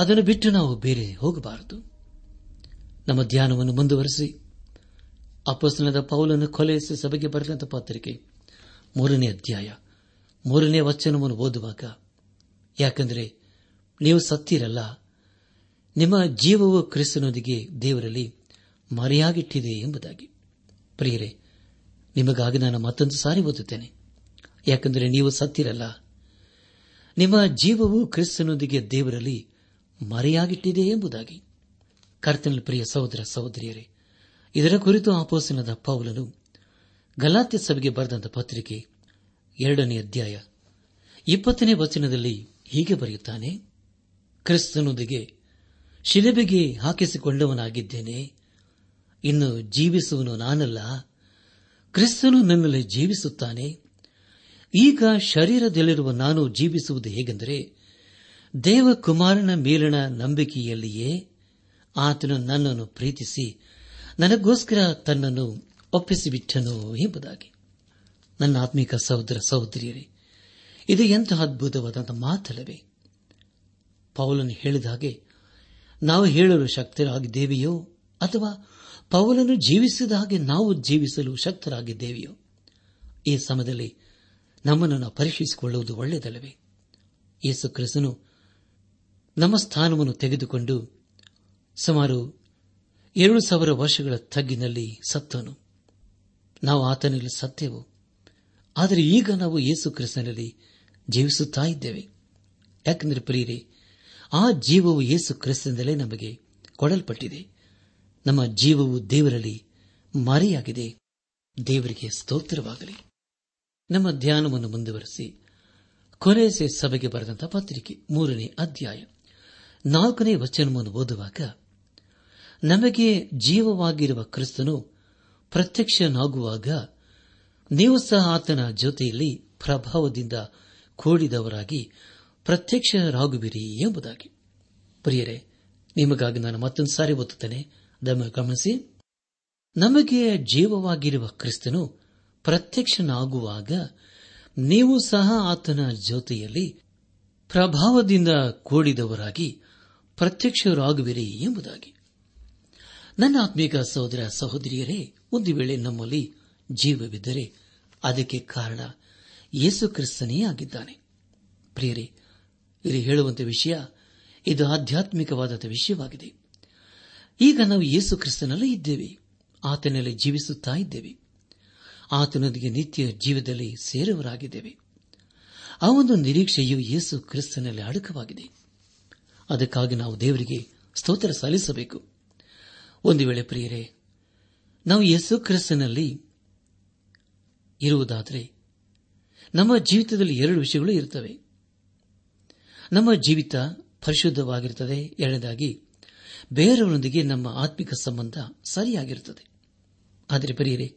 ಅದನ್ನು ಬಿಟ್ಟು ನಾವು ಬೇರೆ ಹೋಗಬಾರದು ನಮ್ಮ ಧ್ಯಾನವನ್ನು ಮುಂದುವರೆಸಿ ಅಪಸ್ನದ ಪೌಲನ್ನು ಕೊಲೆಯಿಸಿ ಸಭೆಗೆ ಬರೆದಂತಹ ಪಾತ್ರಿಕೆ ಮೂರನೇ ಅಧ್ಯಾಯ ಮೂರನೇ ವಚನವನ್ನು ಓದುವಾಗ ಯಾಕೆಂದರೆ ನೀವು ಸತ್ತಿರಲ್ಲ ನಿಮ್ಮ ಜೀವವು ಕ್ರಿಸ್ತನೊಂದಿಗೆ ದೇವರಲ್ಲಿ ಮರೆಯಾಗಿಟ್ಟಿದೆ ಎಂಬುದಾಗಿ ಪ್ರಿಯರೇ ನಿಮಗಾಗಿ ನಾನು ಮತ್ತೊಂದು ಸಾರಿ ಓದುತ್ತೇನೆ ಯಾಕೆಂದರೆ ನೀವು ಸತ್ತಿರಲ್ಲ ನಿಮ್ಮ ಜೀವವು ಕ್ರಿಸ್ತನೊಂದಿಗೆ ದೇವರಲ್ಲಿ ಮರೆಯಾಗಿಟ್ಟಿದೆ ಎಂಬುದಾಗಿ ಕರ್ತನ ಪ್ರಿಯ ಸಹೋದರ ಸಹೋದರಿಯರೇ ಇದರ ಕುರಿತು ಆಪೋಸನದ ಪೌಲನು ಗಲಾತ್ಯ ಸಭೆಗೆ ಬರೆದಂತ ಪತ್ರಿಕೆ ಎರಡನೇ ಅಧ್ಯಾಯ ಇಪ್ಪತ್ತನೇ ವಚನದಲ್ಲಿ ಹೀಗೆ ಬರೆಯುತ್ತಾನೆ ಕ್ರಿಸ್ತನೊಂದಿಗೆ ಶಿಲೆಬೆಗೆ ಹಾಕಿಸಿಕೊಂಡವನಾಗಿದ್ದೇನೆ ಇನ್ನು ಜೀವಿಸುವನು ನಾನಲ್ಲ ಕ್ರಿಸ್ತನು ನನ್ನಲ್ಲಿ ಜೀವಿಸುತ್ತಾನೆ ಈಗ ಶರೀರದಲ್ಲಿರುವ ನಾನು ಜೀವಿಸುವುದು ಹೇಗೆಂದರೆ ದೇವಕುಮಾರನ ಮೇಲಿನ ನಂಬಿಕೆಯಲ್ಲಿಯೇ ಆತನು ನನ್ನನ್ನು ಪ್ರೀತಿಸಿ ನನಗೋಸ್ಕರ ತನ್ನನ್ನು ಒಪ್ಪಿಸಿಬಿಟ್ಟನು ಎಂಬುದಾಗಿ ನನ್ನ ಆತ್ಮಿಕ ಸಹೋದರ ಸಹೋದರಿಯರೇ ಇದು ಎಂತಹ ಅದ್ಭುತವಾದ ಮಾತಲ್ಲವೇ ಪೌಲನು ಹೇಳಿದ ಹಾಗೆ ನಾವು ಹೇಳಲು ಶಕ್ತರಾಗಿದ್ದೇವೆಯೋ ಅಥವಾ ಪೌಲನು ಜೀವಿಸಿದ ಹಾಗೆ ನಾವು ಜೀವಿಸಲು ಶಕ್ತರಾಗಿದ್ದೇವೆಯೋ ಈ ಸಮಯದಲ್ಲಿ ನಮ್ಮನ್ನು ಪರೀಕ್ಷಿಸಿಕೊಳ್ಳುವುದು ಒಳ್ಳೆಯದಲ್ಲವೇ ಯೇಸು ಕ್ರಿಸ್ತನು ನಮ್ಮ ಸ್ಥಾನವನ್ನು ತೆಗೆದುಕೊಂಡು ಸುಮಾರು ಎರಡು ಸಾವಿರ ವರ್ಷಗಳ ತಗ್ಗಿನಲ್ಲಿ ಸತ್ತನು ನಾವು ಆತನಲ್ಲಿ ಸತ್ಯವು ಆದರೆ ಈಗ ನಾವು ಯೇಸು ಕ್ರಿಸ್ತನಲ್ಲಿ ಜೀವಿಸುತ್ತಾ ಇದ್ದೇವೆ ಯಾಕೆಂದರೆ ಪ್ರಿಯರಿ ಆ ಜೀವವು ಯೇಸು ಕ್ರಿಸ್ತನಿಂದಲೇ ನಮಗೆ ಕೊಡಲ್ಪಟ್ಟಿದೆ ನಮ್ಮ ಜೀವವು ದೇವರಲ್ಲಿ ಮರೆಯಾಗಿದೆ ದೇವರಿಗೆ ಸ್ತೋತ್ರವಾಗಲಿ ನಮ್ಮ ಧ್ಯಾನವನ್ನು ಮುಂದುವರೆಸಿ ಕೊನೆಸೆ ಸಭೆಗೆ ಬರೆದಂತಹ ಪತ್ರಿಕೆ ಮೂರನೇ ಅಧ್ಯಾಯ ನಾಲ್ಕನೇ ವಚನವನ್ನು ಓದುವಾಗ ನಮಗೆ ಜೀವವಾಗಿರುವ ಕ್ರಿಸ್ತನು ಪ್ರತ್ಯಕ್ಷನಾಗುವಾಗ ನೀವು ಸಹ ಆತನ ಜೊತೆಯಲ್ಲಿ ಪ್ರಭಾವದಿಂದ ಕೂಡಿದವರಾಗಿ ಪ್ರತ್ಯಕ್ಷರಾಗುವಿರಿ ಎಂಬುದಾಗಿ ಪ್ರಿಯರೇ ನಿಮಗಾಗಿ ನಾನು ಮತ್ತೊಂದು ಸಾರಿ ಒತ್ತುತ್ತೇನೆ ಗಮನಿಸಿ ನಮಗೆ ಜೀವವಾಗಿರುವ ಕ್ರಿಸ್ತನು ಪ್ರತ್ಯಕ್ಷನಾಗುವಾಗ ನೀವು ಸಹ ಆತನ ಜೊತೆಯಲ್ಲಿ ಪ್ರಭಾವದಿಂದ ಕೂಡಿದವರಾಗಿ ಪ್ರತ್ಯಕ್ಷರಾಗುವಿರಿ ಎಂಬುದಾಗಿ ನನ್ನ ಆತ್ಮೀಕ ಸಹೋದರ ಸಹೋದರಿಯರೇ ಒಂದು ವೇಳೆ ನಮ್ಮಲ್ಲಿ ಜೀವವಿದ್ದರೆ ಅದಕ್ಕೆ ಕಾರಣ ಯೇಸು ಕ್ರಿಸ್ತನೇ ಆಗಿದ್ದಾನೆ ಪ್ರಿಯರೇ ಇಲ್ಲಿ ಹೇಳುವಂತಹ ವಿಷಯ ಇದು ಆಧ್ಯಾತ್ಮಿಕವಾದ ವಿಷಯವಾಗಿದೆ ಈಗ ನಾವು ಯೇಸು ಕ್ರಿಸ್ತನಲ್ಲೇ ಇದ್ದೇವೆ ಆತನಲ್ಲಿ ಜೀವಿಸುತ್ತಾ ಇದ್ದೇವೆ ಆತನೊಂದಿಗೆ ನಿತ್ಯ ಜೀವದಲ್ಲಿ ಸೇರವರಾಗಿದ್ದೇವೆ ಆ ಒಂದು ನಿರೀಕ್ಷೆಯು ಯೇಸು ಕ್ರಿಸ್ತನಲ್ಲಿ ಅಡಕವಾಗಿದೆ ಅದಕ್ಕಾಗಿ ನಾವು ದೇವರಿಗೆ ಸ್ತೋತ್ರ ಸಲ್ಲಿಸಬೇಕು ಒಂದು ವೇಳೆ ಪ್ರಿಯರೇ ನಾವು ಯೇಸು ಕ್ರಿಸ್ತನಲ್ಲಿ ಇರುವುದಾದರೆ ನಮ್ಮ ಜೀವಿತದಲ್ಲಿ ಎರಡು ವಿಷಯಗಳು ಇರುತ್ತವೆ ನಮ್ಮ ಜೀವಿತ ಪರಿಶುದ್ಧವಾಗಿರುತ್ತದೆ ಎರಡನೇದಾಗಿ ಬೇರೆಯವರೊಂದಿಗೆ ನಮ್ಮ ಆತ್ಮಿಕ ಸಂಬಂಧ ಸರಿಯಾಗಿರುತ್ತದೆ ಆದರೆ ಬರೆಯರೆ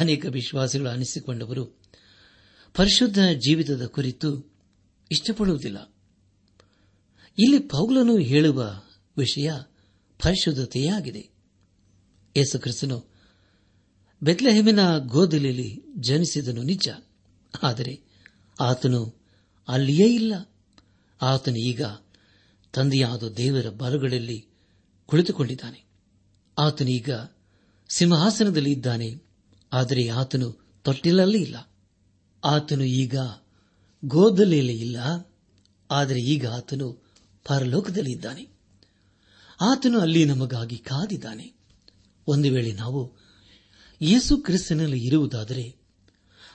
ಅನೇಕ ವಿಶ್ವಾಸಿಗಳು ಅನಿಸಿಕೊಂಡವರು ಪರಿಶುದ್ಧ ಜೀವಿತದ ಕುರಿತು ಇಷ್ಟಪಡುವುದಿಲ್ಲ ಇಲ್ಲಿ ಪೌಲನು ಹೇಳುವ ವಿಷಯ ಪರಿಶುದ್ಧತೆಯಾಗಿದೆ ಆಗಿದೆ ಯೇಸುಕ್ರಿಸ್ತನು ಬೆತ್ಲೆಹೆಮಿನ ಗೋದಲೆಯಲ್ಲಿ ಜನಿಸಿದನು ನಿಜ ಆದರೆ ಆತನು ಅಲ್ಲಿಯೇ ಇಲ್ಲ ಆತನು ಈಗ ತಂದೆಯಾದ ದೇವರ ಬಲಗಳಲ್ಲಿ ಕುಳಿತುಕೊಂಡಿದ್ದಾನೆ ಆತನೀಗ ಸಿಂಹಾಸನದಲ್ಲಿ ಇದ್ದಾನೆ ಆದರೆ ಆತನು ತೊಟ್ಟಿಲಲ್ಲಿ ಇಲ್ಲ ಆತನು ಈಗ ಗೋದಲೆಯಲ್ಲಿ ಇಲ್ಲ ಆದರೆ ಈಗ ಆತನು ಪರಲೋಕದಲ್ಲಿ ಇದ್ದಾನೆ ಆತನು ಅಲ್ಲಿ ನಮಗಾಗಿ ಕಾದಿದ್ದಾನೆ ಒಂದು ವೇಳೆ ನಾವು ಯೇಸು ಕ್ರಿಸ್ತನಲ್ಲಿ ಇರುವುದಾದರೆ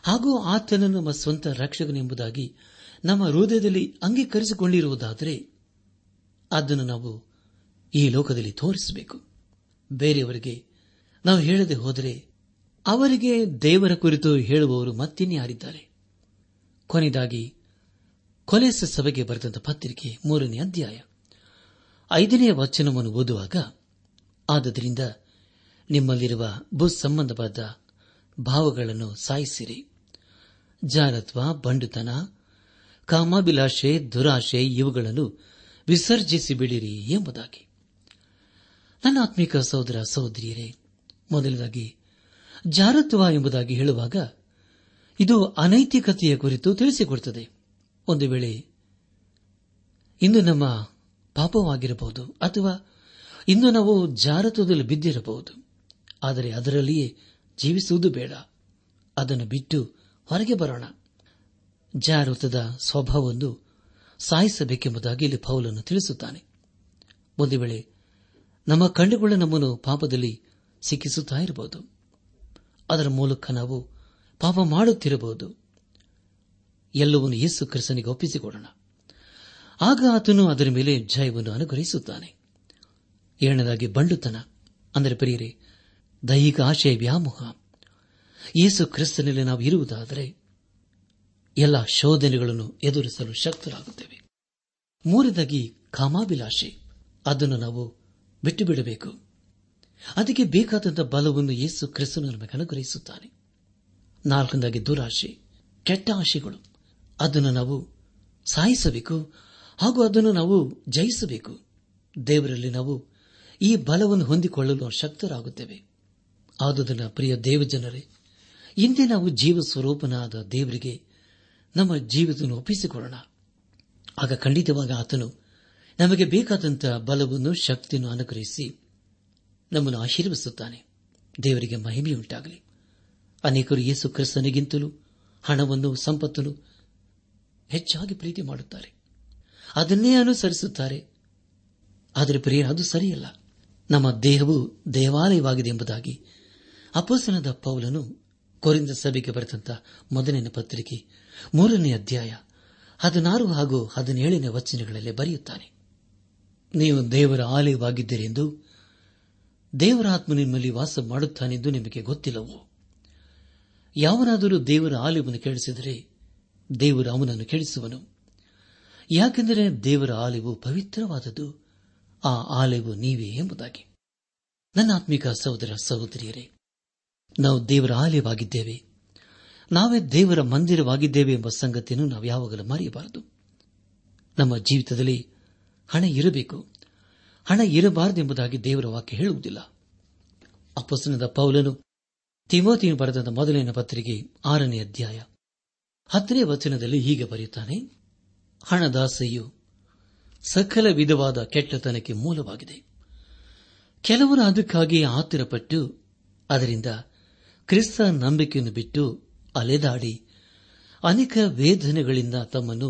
ಹಾಗೂ ಆತನನ್ನು ನಮ್ಮ ಸ್ವಂತ ರಕ್ಷಕನೆಂಬುದಾಗಿ ನಮ್ಮ ಹೃದಯದಲ್ಲಿ ಅಂಗೀಕರಿಸಿಕೊಂಡಿರುವುದಾದರೆ ಅದನ್ನು ನಾವು ಈ ಲೋಕದಲ್ಲಿ ತೋರಿಸಬೇಕು ಬೇರೆಯವರಿಗೆ ನಾವು ಹೇಳದೆ ಹೋದರೆ ಅವರಿಗೆ ದೇವರ ಕುರಿತು ಹೇಳುವವರು ಮತ್ತಿನ್ಯಾರಿದ್ದಾರೆ ಕೊನೆಯದಾಗಿ ಕೊಲೆಸ ಸಭೆಗೆ ಬರೆದಂತ ಪತ್ರಿಕೆ ಮೂರನೇ ಅಧ್ಯಾಯ ಐದನೇ ವಚನವನ್ನು ಓದುವಾಗ ಆದ್ದರಿಂದ ನಿಮ್ಮಲ್ಲಿರುವ ಭೂಸಂಬಂಧವಾದ ಭಾವಗಳನ್ನು ಸಾಯಿಸಿರಿ ಜಾರತ್ವ ಬಂಡುತನ ಕಾಮಾಭಿಲಾಷೆ ದುರಾಶೆ ಇವುಗಳನ್ನು ವಿಸರ್ಜಿಸಿ ಬಿಡಿರಿ ಎಂಬುದಾಗಿ ನನ್ನ ಆತ್ಮಿಕ ಸಹೋದರ ಸಹೋದರಿಯರೇ ಮೊದಲದಾಗಿ ಜಾರತ್ವ ಎಂಬುದಾಗಿ ಹೇಳುವಾಗ ಇದು ಅನೈತಿಕತೆಯ ಕುರಿತು ತಿಳಿಸಿಕೊಡುತ್ತದೆ ಒಂದು ವೇಳೆ ಇಂದು ನಮ್ಮ ಪಾಪವಾಗಿರಬಹುದು ಅಥವಾ ಇಂದು ನಾವು ಜಾರತ್ವದಲ್ಲಿ ಬಿದ್ದಿರಬಹುದು ಆದರೆ ಅದರಲ್ಲಿಯೇ ಜೀವಿಸುವುದು ಬೇಡ ಅದನ್ನು ಬಿಟ್ಟು ಹೊರಗೆ ಬರೋಣ ಜಾಗೃತದ ಸ್ವಭಾವವನ್ನು ಸಾಯಿಸಬೇಕೆಂಬುದಾಗಿ ಇಲ್ಲಿ ಪೌಲನ್ನು ತಿಳಿಸುತ್ತಾನೆ ಒಂದು ವೇಳೆ ನಮ್ಮ ಕಣ್ಣುಗಳ ನಮ್ಮನ್ನು ಪಾಪದಲ್ಲಿ ಸಿಕ್ಕಿಸುತ್ತಾ ಇರಬಹುದು ಅದರ ಮೂಲಕ ನಾವು ಪಾಪ ಮಾಡುತ್ತಿರಬಹುದು ಎಲ್ಲವನ್ನು ಯೇಸು ಕ್ರಿಸ್ತನಿಗೆ ಒಪ್ಪಿಸಿಕೊಡೋಣ ಆಗ ಆತನು ಅದರ ಮೇಲೆ ಜಯವನ್ನು ಅನುಗ್ರಹಿಸುತ್ತಾನೆ ಎರಡನೇದಾಗಿ ಬಂಡುತನ ಅಂದರೆ ಪ್ರಿಯರೇ ದೈಹಿಕ ಆಶಯ ವ್ಯಾಮೋಹ ಯೇಸು ಕ್ರಿಸ್ತನಲ್ಲಿ ನಾವು ಇರುವುದಾದರೆ ಎಲ್ಲ ಶೋಧನೆಗಳನ್ನು ಎದುರಿಸಲು ಶಕ್ತರಾಗುತ್ತೇವೆ ಮೂರದಾಗಿ ಕಾಮಾಭಿಲಾಷೆ ಅದನ್ನು ನಾವು ಬಿಟ್ಟು ಬಿಡಬೇಕು ಅದಕ್ಕೆ ಬೇಕಾದಂತಹ ಬಲವನ್ನು ಯೇಸು ಕ್ರಿಸ್ತನು ನಮಗೆ ಅನುಗ್ರಹಿಸುತ್ತಾನೆ ನಾಲ್ಕನೇದಾಗಿ ದುರಾಶೆ ಕೆಟ್ಟ ಆಶೆಗಳು ಅದನ್ನು ನಾವು ಸಾಯಿಸಬೇಕು ಹಾಗೂ ಅದನ್ನು ನಾವು ಜಯಿಸಬೇಕು ದೇವರಲ್ಲಿ ನಾವು ಈ ಬಲವನ್ನು ಹೊಂದಿಕೊಳ್ಳಲು ಶಕ್ತರಾಗುತ್ತೇವೆ ಆದುದನ ಪ್ರಿಯ ದೇವಜನರೇ ಇಂದೇ ನಾವು ಜೀವ ಸ್ವರೂಪನಾದ ದೇವರಿಗೆ ನಮ್ಮ ಜೀವಿತವನ್ನು ಒಪ್ಪಿಸಿಕೊಳ್ಳೋಣ ಆಗ ಖಂಡಿತವಾಗಿ ಆತನು ನಮಗೆ ಬೇಕಾದಂತಹ ಬಲವನ್ನು ಶಕ್ತಿಯನ್ನು ಅನುಗ್ರಹಿಸಿ ನಮ್ಮನ್ನು ಆಶೀರ್ವಿಸುತ್ತಾನೆ ದೇವರಿಗೆ ಮಹಿಮೆಯುಂಟಾಗಲಿ ಅನೇಕರು ಯೇಸು ಕ್ರಿಸ್ತನಿಗಿಂತಲೂ ಹಣವನ್ನು ಸಂಪತ್ತನ್ನು ಹೆಚ್ಚಾಗಿ ಪ್ರೀತಿ ಮಾಡುತ್ತಾರೆ ಅದನ್ನೇ ಅನುಸರಿಸುತ್ತಾರೆ ಆದರೆ ಪ್ರಿಯ ಅದು ಸರಿಯಲ್ಲ ನಮ್ಮ ದೇಹವು ದೇವಾಲಯವಾಗಿದೆ ಎಂಬುದಾಗಿ ಅಪೋಸನದ ಪೌಲನು ಕೊರಿಂದ ಸಭೆಗೆ ಬರೆದಂತ ಮೊದಲನೇ ಪತ್ರಿಕೆ ಮೂರನೇ ಅಧ್ಯಾಯ ಹದಿನಾರು ಹಾಗೂ ಹದಿನೇಳನೇ ವಚನಗಳಲ್ಲಿ ಬರೆಯುತ್ತಾನೆ ನೀವು ದೇವರ ಆಲಯವಾಗಿದ್ದೀರೆಂದು ದೇವರ ಆತ್ಮ ನಿಮ್ಮಲ್ಲಿ ವಾಸ ಮಾಡುತ್ತಾನೆಂದು ನಿಮಗೆ ಗೊತ್ತಿಲ್ಲವೋ ಯಾವನಾದರೂ ದೇವರ ಆಲಯವನ್ನು ಕೇಳಿಸಿದರೆ ದೇವರು ಅವನನ್ನು ಕೇಳಿಸುವನು ಯಾಕೆಂದರೆ ದೇವರ ಆಲಯವು ಪವಿತ್ರವಾದದ್ದು ಆ ಆಲಯವು ನೀವೇ ಎಂಬುದಾಗಿ ನನ್ನ ಆತ್ಮಿಕ ಸಹೋದರ ಸಹೋದರಿಯರೇ ನಾವು ದೇವರ ಆಲಯವಾಗಿದ್ದೇವೆ ನಾವೇ ದೇವರ ಮಂದಿರವಾಗಿದ್ದೇವೆ ಎಂಬ ಸಂಗತಿಯನ್ನು ನಾವು ಯಾವಾಗಲೂ ಮರೆಯಬಾರದು ನಮ್ಮ ಜೀವಿತದಲ್ಲಿ ಹಣ ಇರಬೇಕು ಹಣ ಇರಬಾರದು ಎಂಬುದಾಗಿ ದೇವರ ವಾಕ್ಯ ಹೇಳುವುದಿಲ್ಲ ಅಪಸನದ ಪೌಲನು ತಿಮೋತಿಯು ಬರೆದ ಮೊದಲಿನ ಪತ್ರಿಕೆ ಆರನೇ ಅಧ್ಯಾಯ ಹತ್ತನೇ ವಚನದಲ್ಲಿ ಹೀಗೆ ಬರೆಯುತ್ತಾನೆ ಹಣದಾಸೆಯು ಸಕಲ ವಿಧವಾದ ಕೆಟ್ಟತನಕ್ಕೆ ಮೂಲವಾಗಿದೆ ಕೆಲವರು ಅದಕ್ಕಾಗಿ ಆತುರಪಟ್ಟು ಅದರಿಂದ ಕ್ರಿಸ್ತ ನಂಬಿಕೆಯನ್ನು ಬಿಟ್ಟು ಅಲೆದಾಡಿ ಅನೇಕ ವೇದನೆಗಳಿಂದ ತಮ್ಮನ್ನು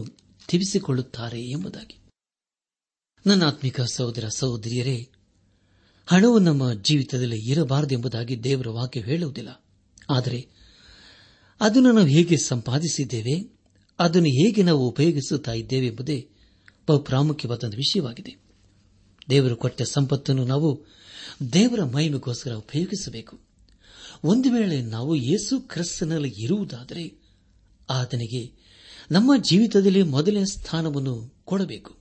ತಿವಿಸಿಕೊಳ್ಳುತ್ತಾರೆ ಎಂಬುದಾಗಿ ನನ್ನ ಆತ್ಮಿಕ ಸಹೋದರ ಸಹೋದರಿಯರೇ ಹಣವು ನಮ್ಮ ಜೀವಿತದಲ್ಲಿ ಇರಬಾರದೆಂಬುದಾಗಿ ದೇವರ ವಾಕ್ಯ ಹೇಳುವುದಿಲ್ಲ ಆದರೆ ಅದನ್ನು ನಾವು ಹೇಗೆ ಸಂಪಾದಿಸಿದ್ದೇವೆ ಅದನ್ನು ಹೇಗೆ ನಾವು ಉಪಯೋಗಿಸುತ್ತಾ ಇದ್ದೇವೆ ಎಂಬುದೇ ಬಹುಪ್ರಾಮುಖ್ಯವಾದ ವಿಷಯವಾಗಿದೆ ದೇವರು ಕೊಟ್ಟ ಸಂಪತ್ತನ್ನು ನಾವು ದೇವರ ಮಹಿಮೆಗೋಸ್ಕರ ಉಪಯೋಗಿಸಬೇಕು ಒಂದು ವೇಳೆ ನಾವು ಯೇಸು ಕ್ರಿಸ್ತನಲ್ಲಿ ಇರುವುದಾದರೆ ಆತನಿಗೆ ನಮ್ಮ ಜೀವಿತದಲ್ಲಿ ಮೊದಲನೇ ಸ್ಥಾನವನ್ನು ಕೊಡಬೇಕು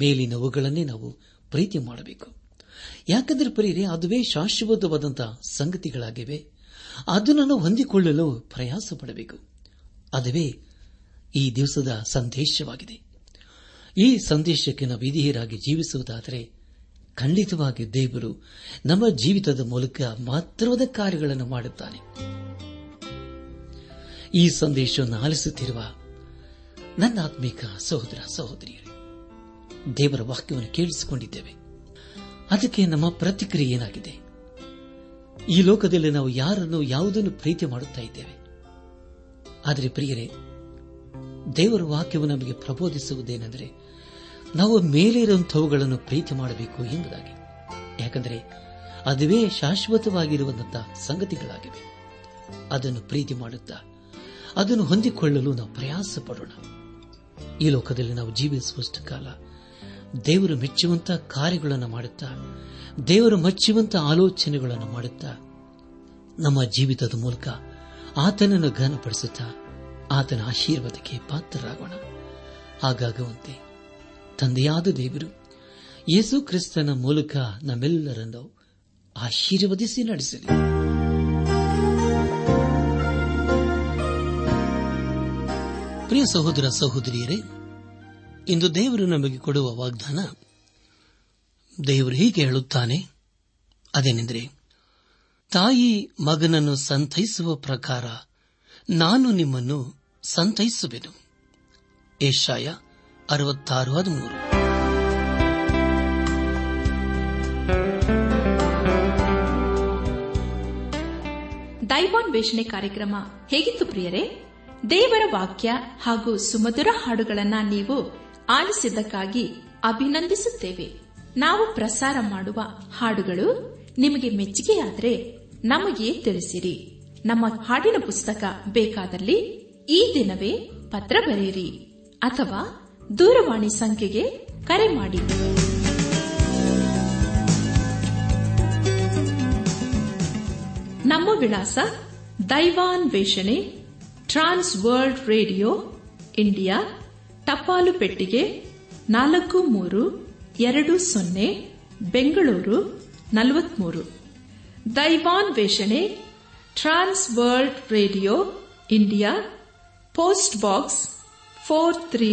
ಮೇಲಿನವುಗಳನ್ನೇ ನಾವು ಪ್ರೀತಿ ಮಾಡಬೇಕು ಯಾಕಂದರೆ ಪರಿಯರೆ ಅದುವೇ ಶಾಶ್ವತವಾದಂತಹ ಸಂಗತಿಗಳಾಗಿವೆ ಅದನ್ನು ಹೊಂದಿಕೊಳ್ಳಲು ಪ್ರಯಾಸ ಪಡಬೇಕು ಅದುವೇ ಈ ದಿವಸದ ಸಂದೇಶವಾಗಿದೆ ಈ ಸಂದೇಶಕ್ಕೆ ನಾವು ವಿಧಿಯರಾಗಿ ಜೀವಿಸುವುದಾದರೆ ಖಂಡಿತವಾಗಿ ದೇವರು ನಮ್ಮ ಜೀವಿತದ ಮೂಲಕ ಮಾತ್ರವಾದ ಕಾರ್ಯಗಳನ್ನು ಮಾಡುತ್ತಾನೆ ಈ ಸಂದೇಶವನ್ನು ಆಲಿಸುತ್ತಿರುವ ನನ್ನ ಆತ್ಮಿಕ ಸಹೋದರ ಸಹೋದರಿಯರೇ ದೇವರ ವಾಕ್ಯವನ್ನು ಕೇಳಿಸಿಕೊಂಡಿದ್ದೇವೆ ಅದಕ್ಕೆ ನಮ್ಮ ಪ್ರತಿಕ್ರಿಯೆ ಏನಾಗಿದೆ ಈ ಲೋಕದಲ್ಲಿ ನಾವು ಯಾರನ್ನು ಯಾವುದನ್ನು ಪ್ರೀತಿ ಮಾಡುತ್ತಾ ಇದ್ದೇವೆ ಆದರೆ ಪ್ರಿಯರೇ ದೇವರ ವಾಕ್ಯವು ನಮಗೆ ಪ್ರಬೋಧಿಸುವುದೇನೆಂದರೆ ನಾವು ಮೇಲಿರುವಂಥವುಗಳನ್ನು ಪ್ರೀತಿ ಮಾಡಬೇಕು ಎಂಬುದಾಗಿ ಯಾಕಂದರೆ ಅದುವೇ ಶಾಶ್ವತವಾಗಿರುವಂತಹ ಸಂಗತಿಗಳಾಗಿವೆ ಅದನ್ನು ಪ್ರೀತಿ ಮಾಡುತ್ತಾ ಅದನ್ನು ಹೊಂದಿಕೊಳ್ಳಲು ನಾವು ಪ್ರಯಾಸ ಪಡೋಣ ಈ ಲೋಕದಲ್ಲಿ ನಾವು ಜೀವಿಸುವಷ್ಟು ಕಾಲ ದೇವರು ಮೆಚ್ಚುವಂತಹ ಕಾರ್ಯಗಳನ್ನು ಮಾಡುತ್ತಾ ದೇವರು ಮೆಚ್ಚುವಂತಹ ಆಲೋಚನೆಗಳನ್ನು ಮಾಡುತ್ತಾ ನಮ್ಮ ಜೀವಿತದ ಮೂಲಕ ಆತನನ್ನು ಘನಪಡಿಸುತ್ತಾ ಆತನ ಆಶೀರ್ವಾದಕ್ಕೆ ಪಾತ್ರರಾಗೋಣ ಹಾಗಾಗುವಂತೆ ತಂದೆಯಾದ ದೇವರು ಯೇಸು ಕ್ರಿಸ್ತನ ಮೂಲಕ ನಮ್ಮೆಲ್ಲರನ್ನು ಆಶೀರ್ವದಿಸಿ ನಡೆಸಲಿ ಪ್ರಿಯ ಸಹೋದರ ಸಹೋದರಿಯರೇ ಇಂದು ದೇವರು ನಮಗೆ ಕೊಡುವ ವಾಗ್ದಾನ ದೇವರು ಹೀಗೆ ಹೇಳುತ್ತಾನೆ ಅದೇನೆಂದರೆ ತಾಯಿ ಮಗನನ್ನು ಸಂತೈಸುವ ಪ್ರಕಾರ ನಾನು ನಿಮ್ಮನ್ನು ಸಂತೈಸುವೆನು ಏಷಾಯ ಅರವತ್ತಾರು ಹದಿಮೂರು
ದೈವಾನ್ ವೇಷಣೆ ಕಾರ್ಯಕ್ರಮ ಹೇಗಿತ್ತು ಪ್ರಿಯರೇ ದೇವರ ವಾಕ್ಯ ಹಾಗೂ ಸುಮಧುರ ಹಾಡುಗಳನ್ನ ನೀವು ಆಲಿಸಿದ್ದಕ್ಕಾಗಿ ಅಭಿನಂದಿಸುತ್ತೇವೆ ನಾವು ಪ್ರಸಾರ ಮಾಡುವ ಹಾಡುಗಳು ನಿಮಗೆ ಮೆಚ್ಚುಗೆಯಾದರೆ ನಮಗೆ ತಿಳಿಸಿರಿ ನಮ್ಮ ಹಾಡಿನ ಪುಸ್ತಕ ಬೇಕಾದಲ್ಲಿ ಈ ದಿನವೇ ಪತ್ರ ಬರೆಯಿರಿ ಅಥವಾ ದೂರವಾಣಿ ಸಂಖ್ಯೆಗೆ ಕರೆ ಮಾಡಿ ನಮ್ಮ ವಿಳಾಸ ದೈವಾನ್ ವೇಷಣೆ ಟ್ರಾನ್ಸ್ ವರ್ಲ್ಡ್ ರೇಡಿಯೋ ಇಂಡಿಯಾ ಟಪಾಲು ಪೆಟ್ಟಿಗೆ ನಾಲ್ಕು ಮೂರು ಎರಡು ಸೊನ್ನೆ ಬೆಂಗಳೂರು ನಲವತ್ಮೂರು ದೈವಾನ್ ವೇಷಣೆ trans world radio India post box four three